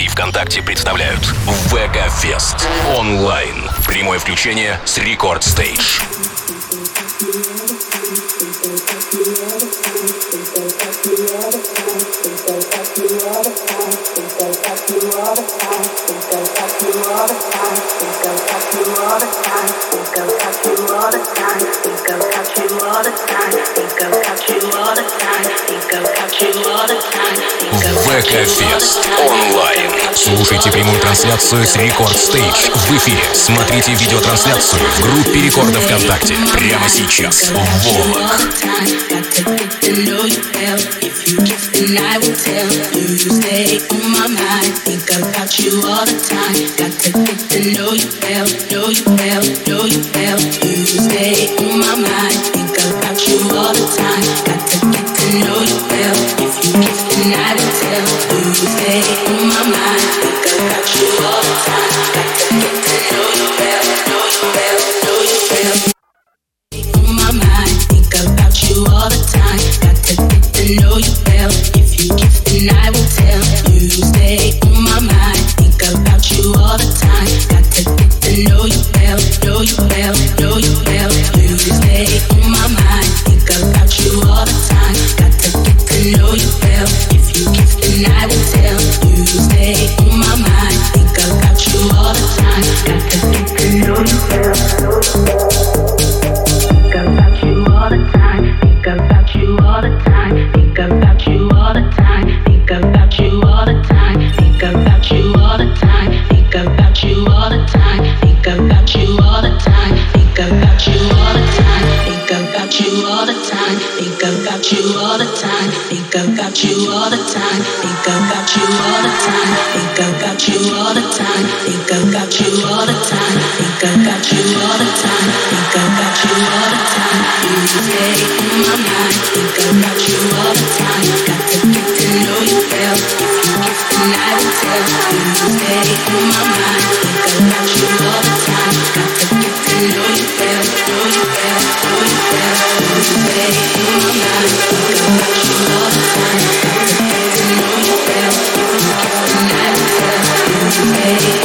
и ВКонтакте представляют Вегафест онлайн. Прямое включение с Рекорд Стейдж. Think I'll catch you all the time. VK Fest онлайн. Слушайте прямую трансляцию с Record Stage в эфире. Смотрите видеотрансляцию в группе Рекорда ВКонтакте. Прямо сейчас. Volac. And all the time, think about you all the time, think about you all the time, think about you all the time, think about you all the time, think about you all the time, think about you all the time, think about you all the time. You stay in my mind, think about you all the time. Got to get to know you well. If you kiss, tonight, I will tell. You stay in my mind, think about you all the time. Got to Hey.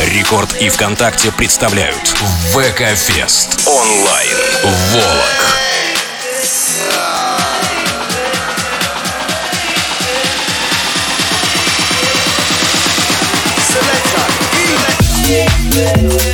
Рекорд и ВКонтакте представляют ВК-фест онлайн. Волок. and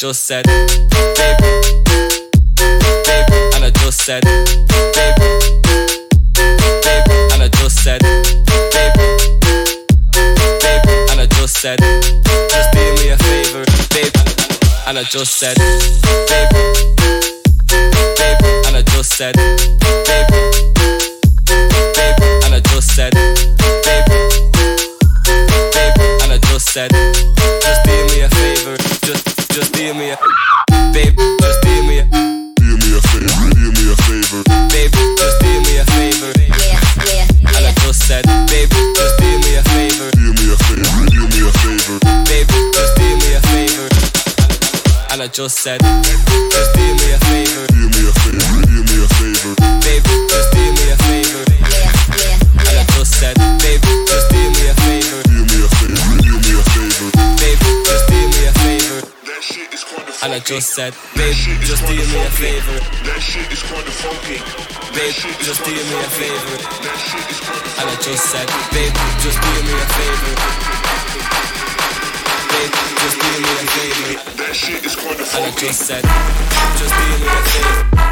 just said, baby, baby, and I just said, baby, baby, and I just said, baby, baby, and I just said, just do me a favor, baby, and I just said, baby, I just said, just do me a favor, do me a favor, do me a favor, babe, just do me a favor. yeah, yeah, And I just said, babe, just do me a favor, do me a favor, do me a favor, babe, just do me a favor. That shit is kinda And I funky. just said, babe, just do me a favor, That shit is kinda funky. babe, just do me a favor. That shit is kinda And I just said, babe, just do me a favor. Babe, just do me a favor that shit is going to. Just said, just be a little thing.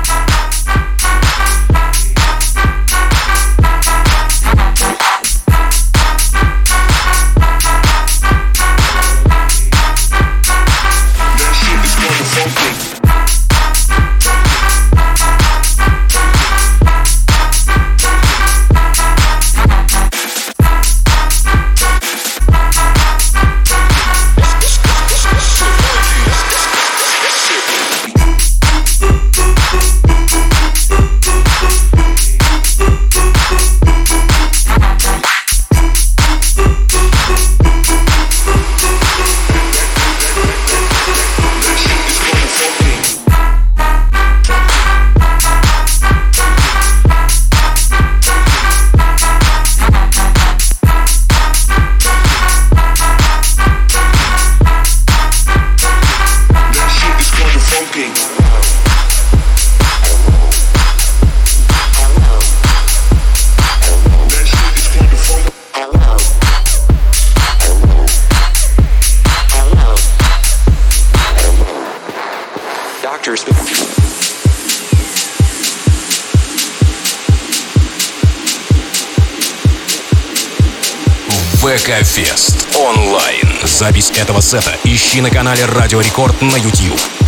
ВК Фест онлайн. Запись этого сета ищи на канале Радио Рекорд на YouTube.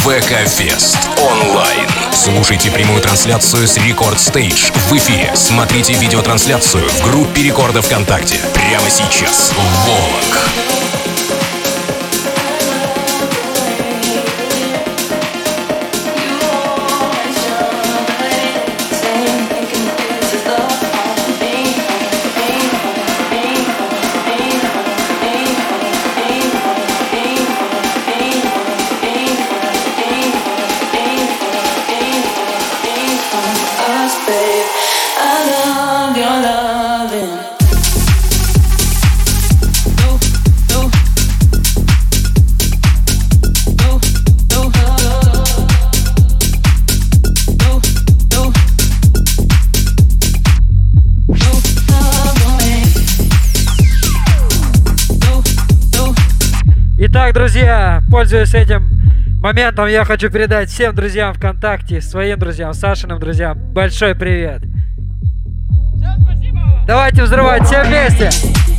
ВК-фест онлайн. Слушайте прямую трансляцию с Рекорд Стейдж в эфире. Смотрите видеотрансляцию в группе Рекорда ВКонтакте. Прямо сейчас. Волок. пользуясь этим моментом, я хочу передать всем друзьям ВКонтакте, своим друзьям, Сашиным друзьям большой привет. Все, спасибо. Давайте взрывать все вместе.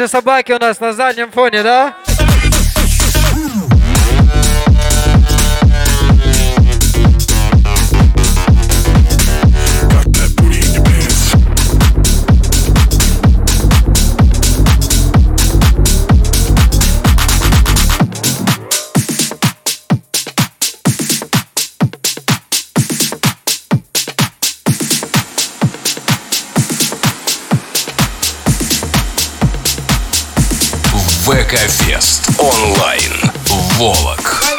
же собаки у нас на заднем фоне, да? Рокофест онлайн. Волок.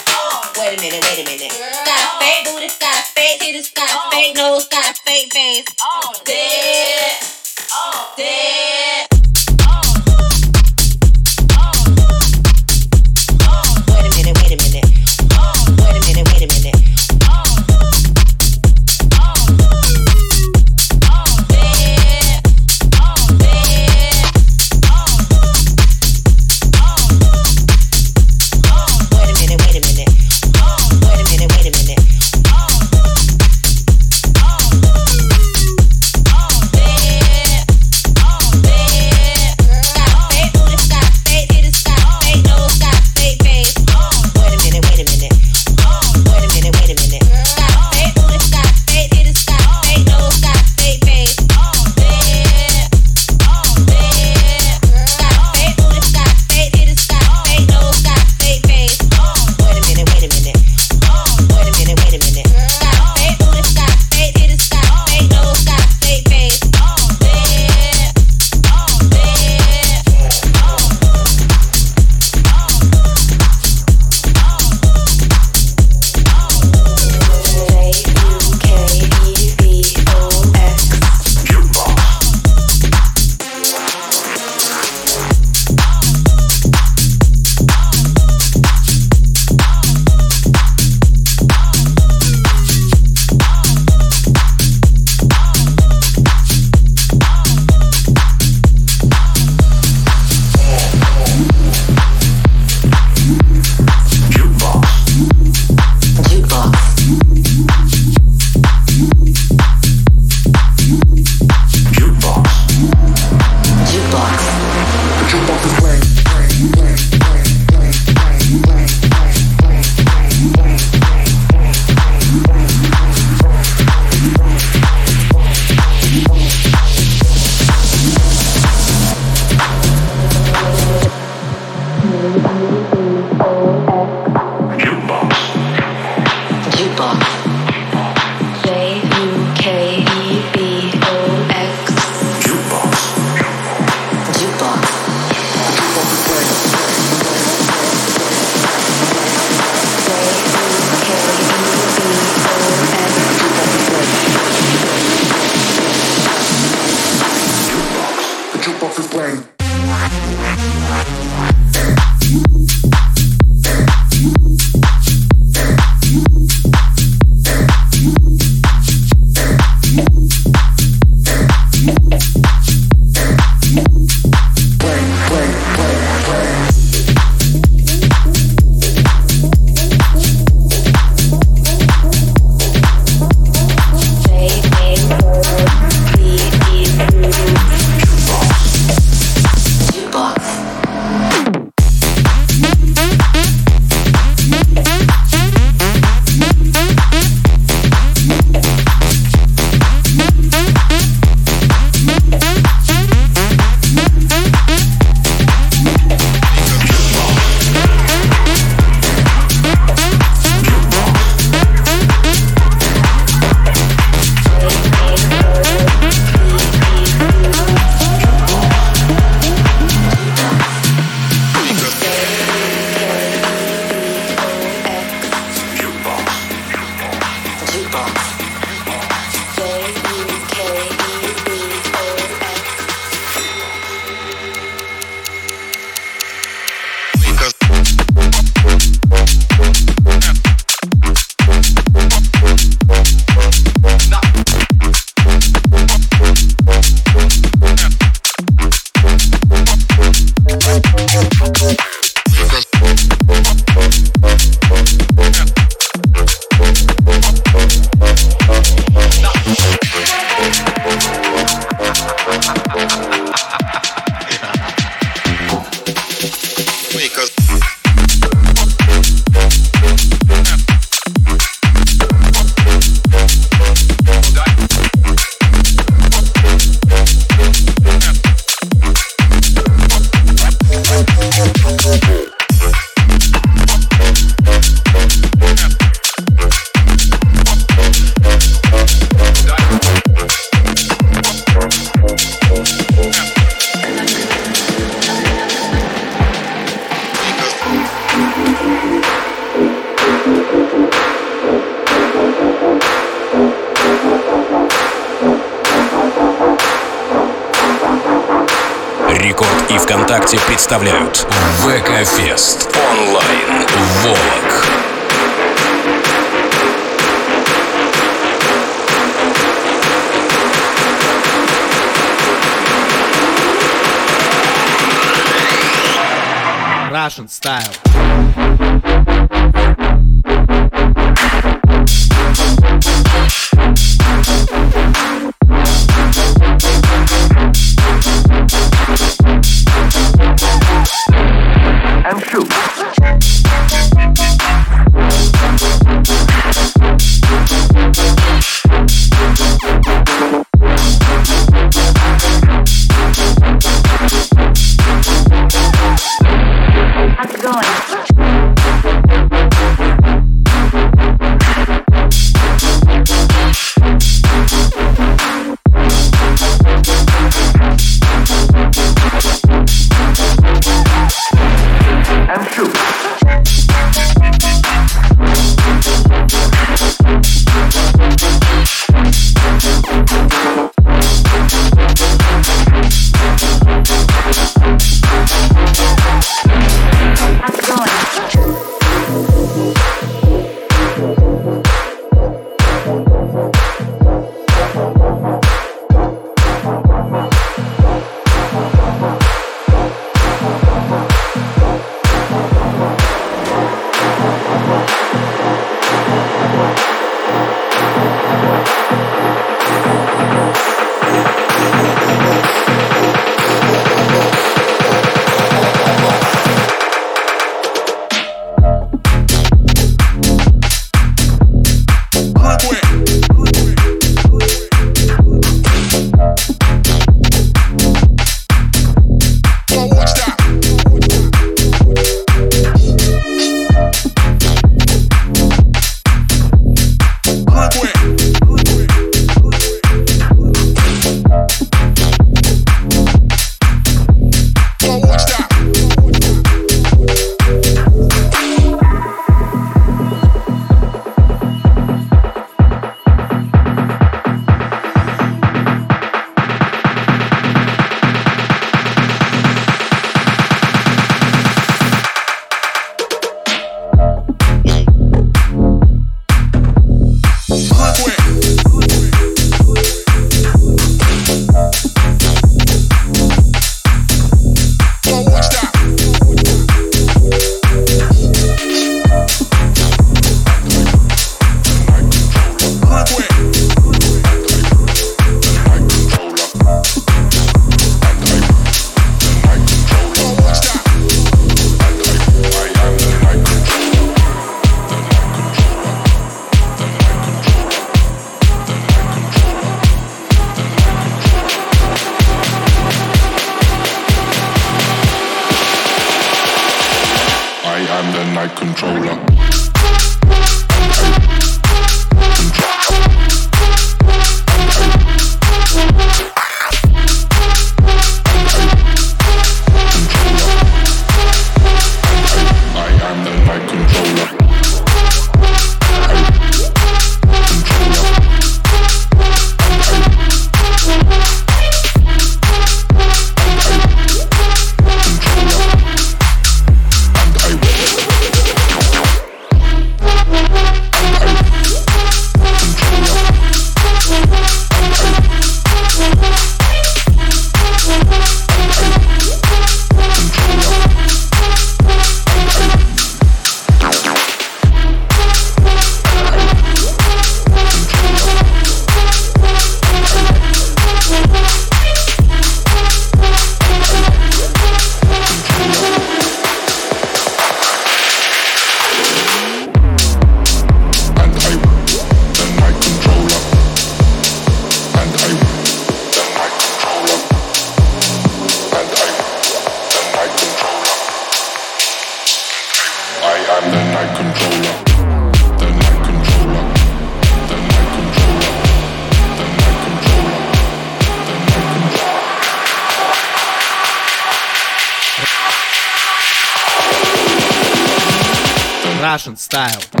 Style.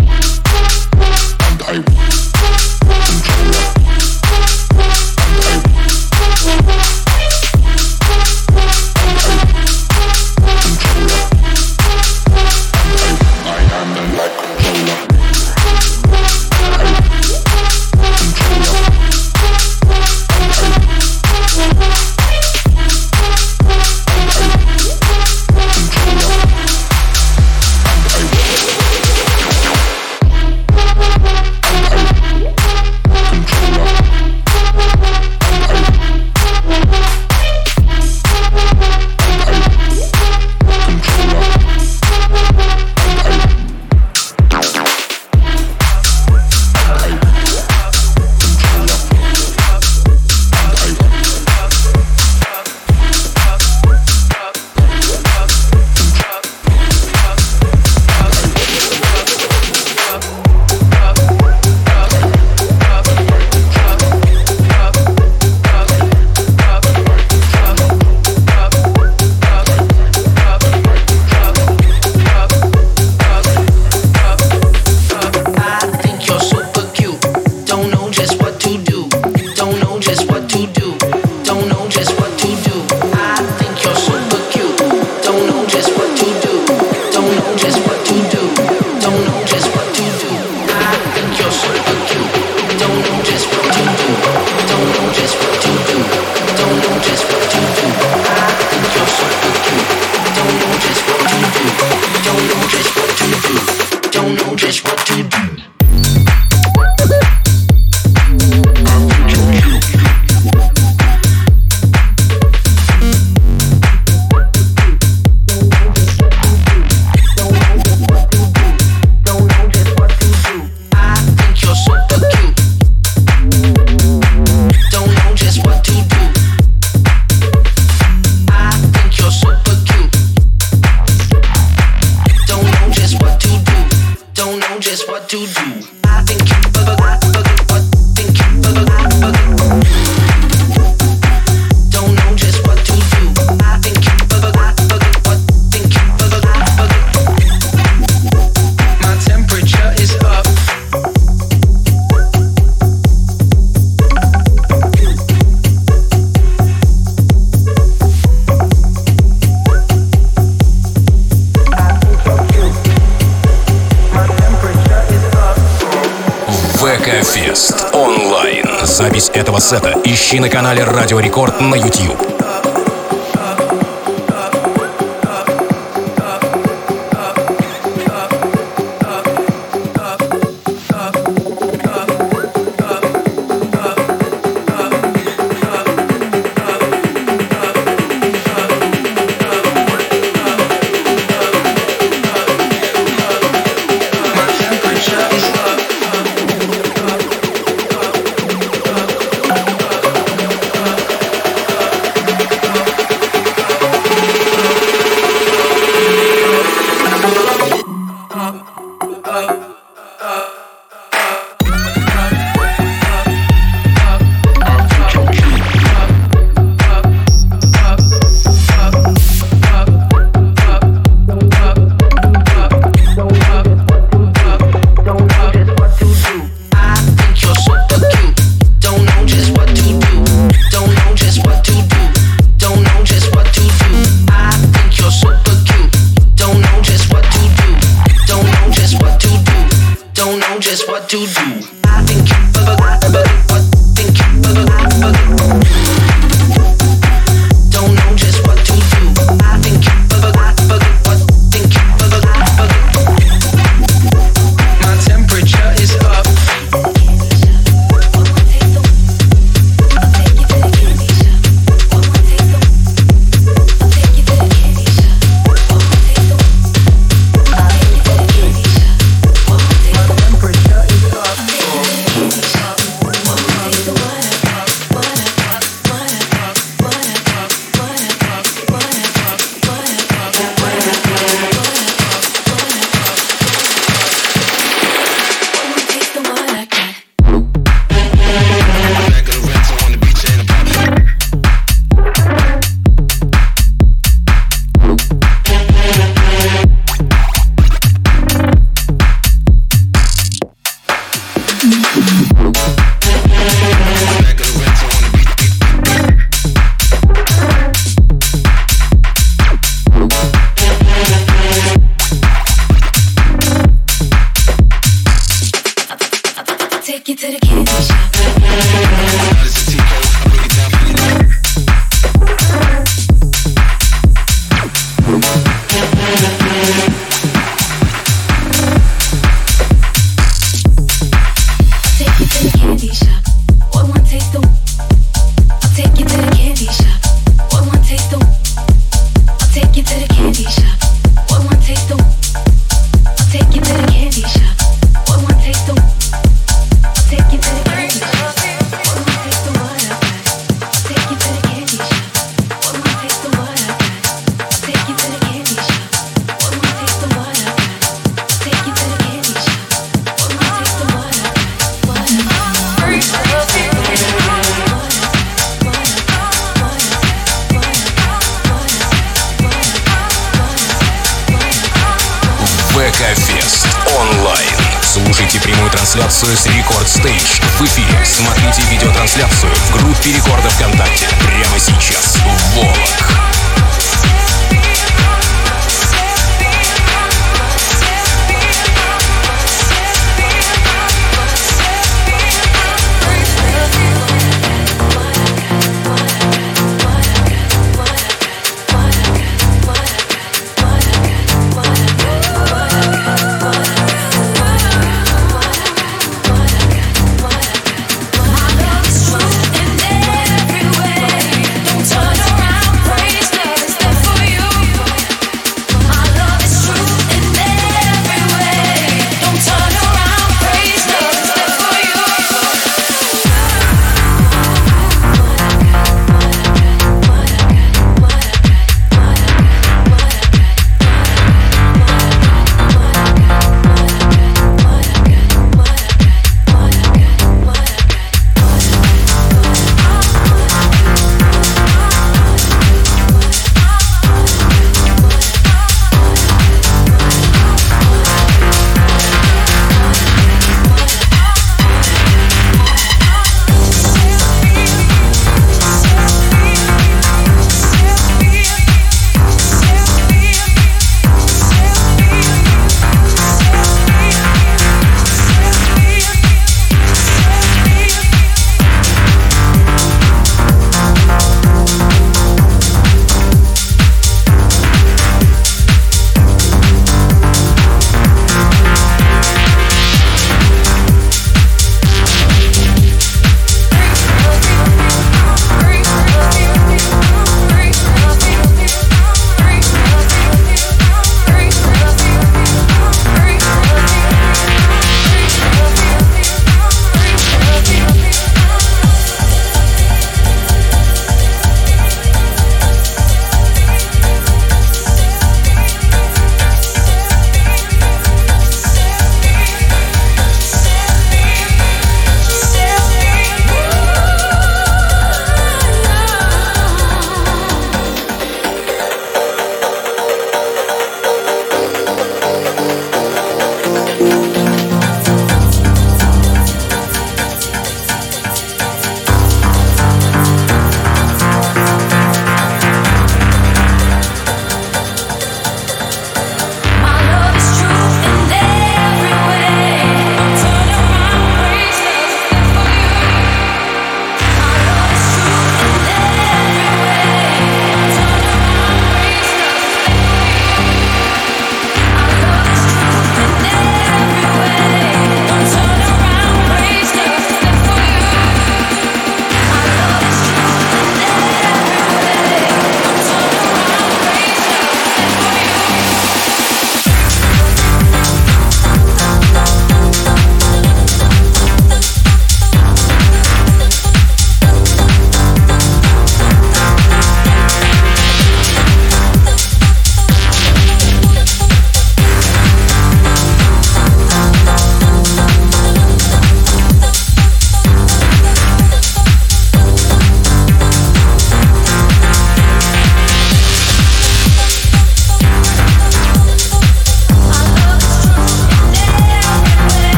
Сета ищи на канале Радио Рекорд на YouTube.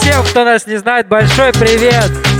Всем, кто нас не знает, большой привет!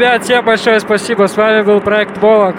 Ребят, всем большое спасибо. С вами был проект Волок.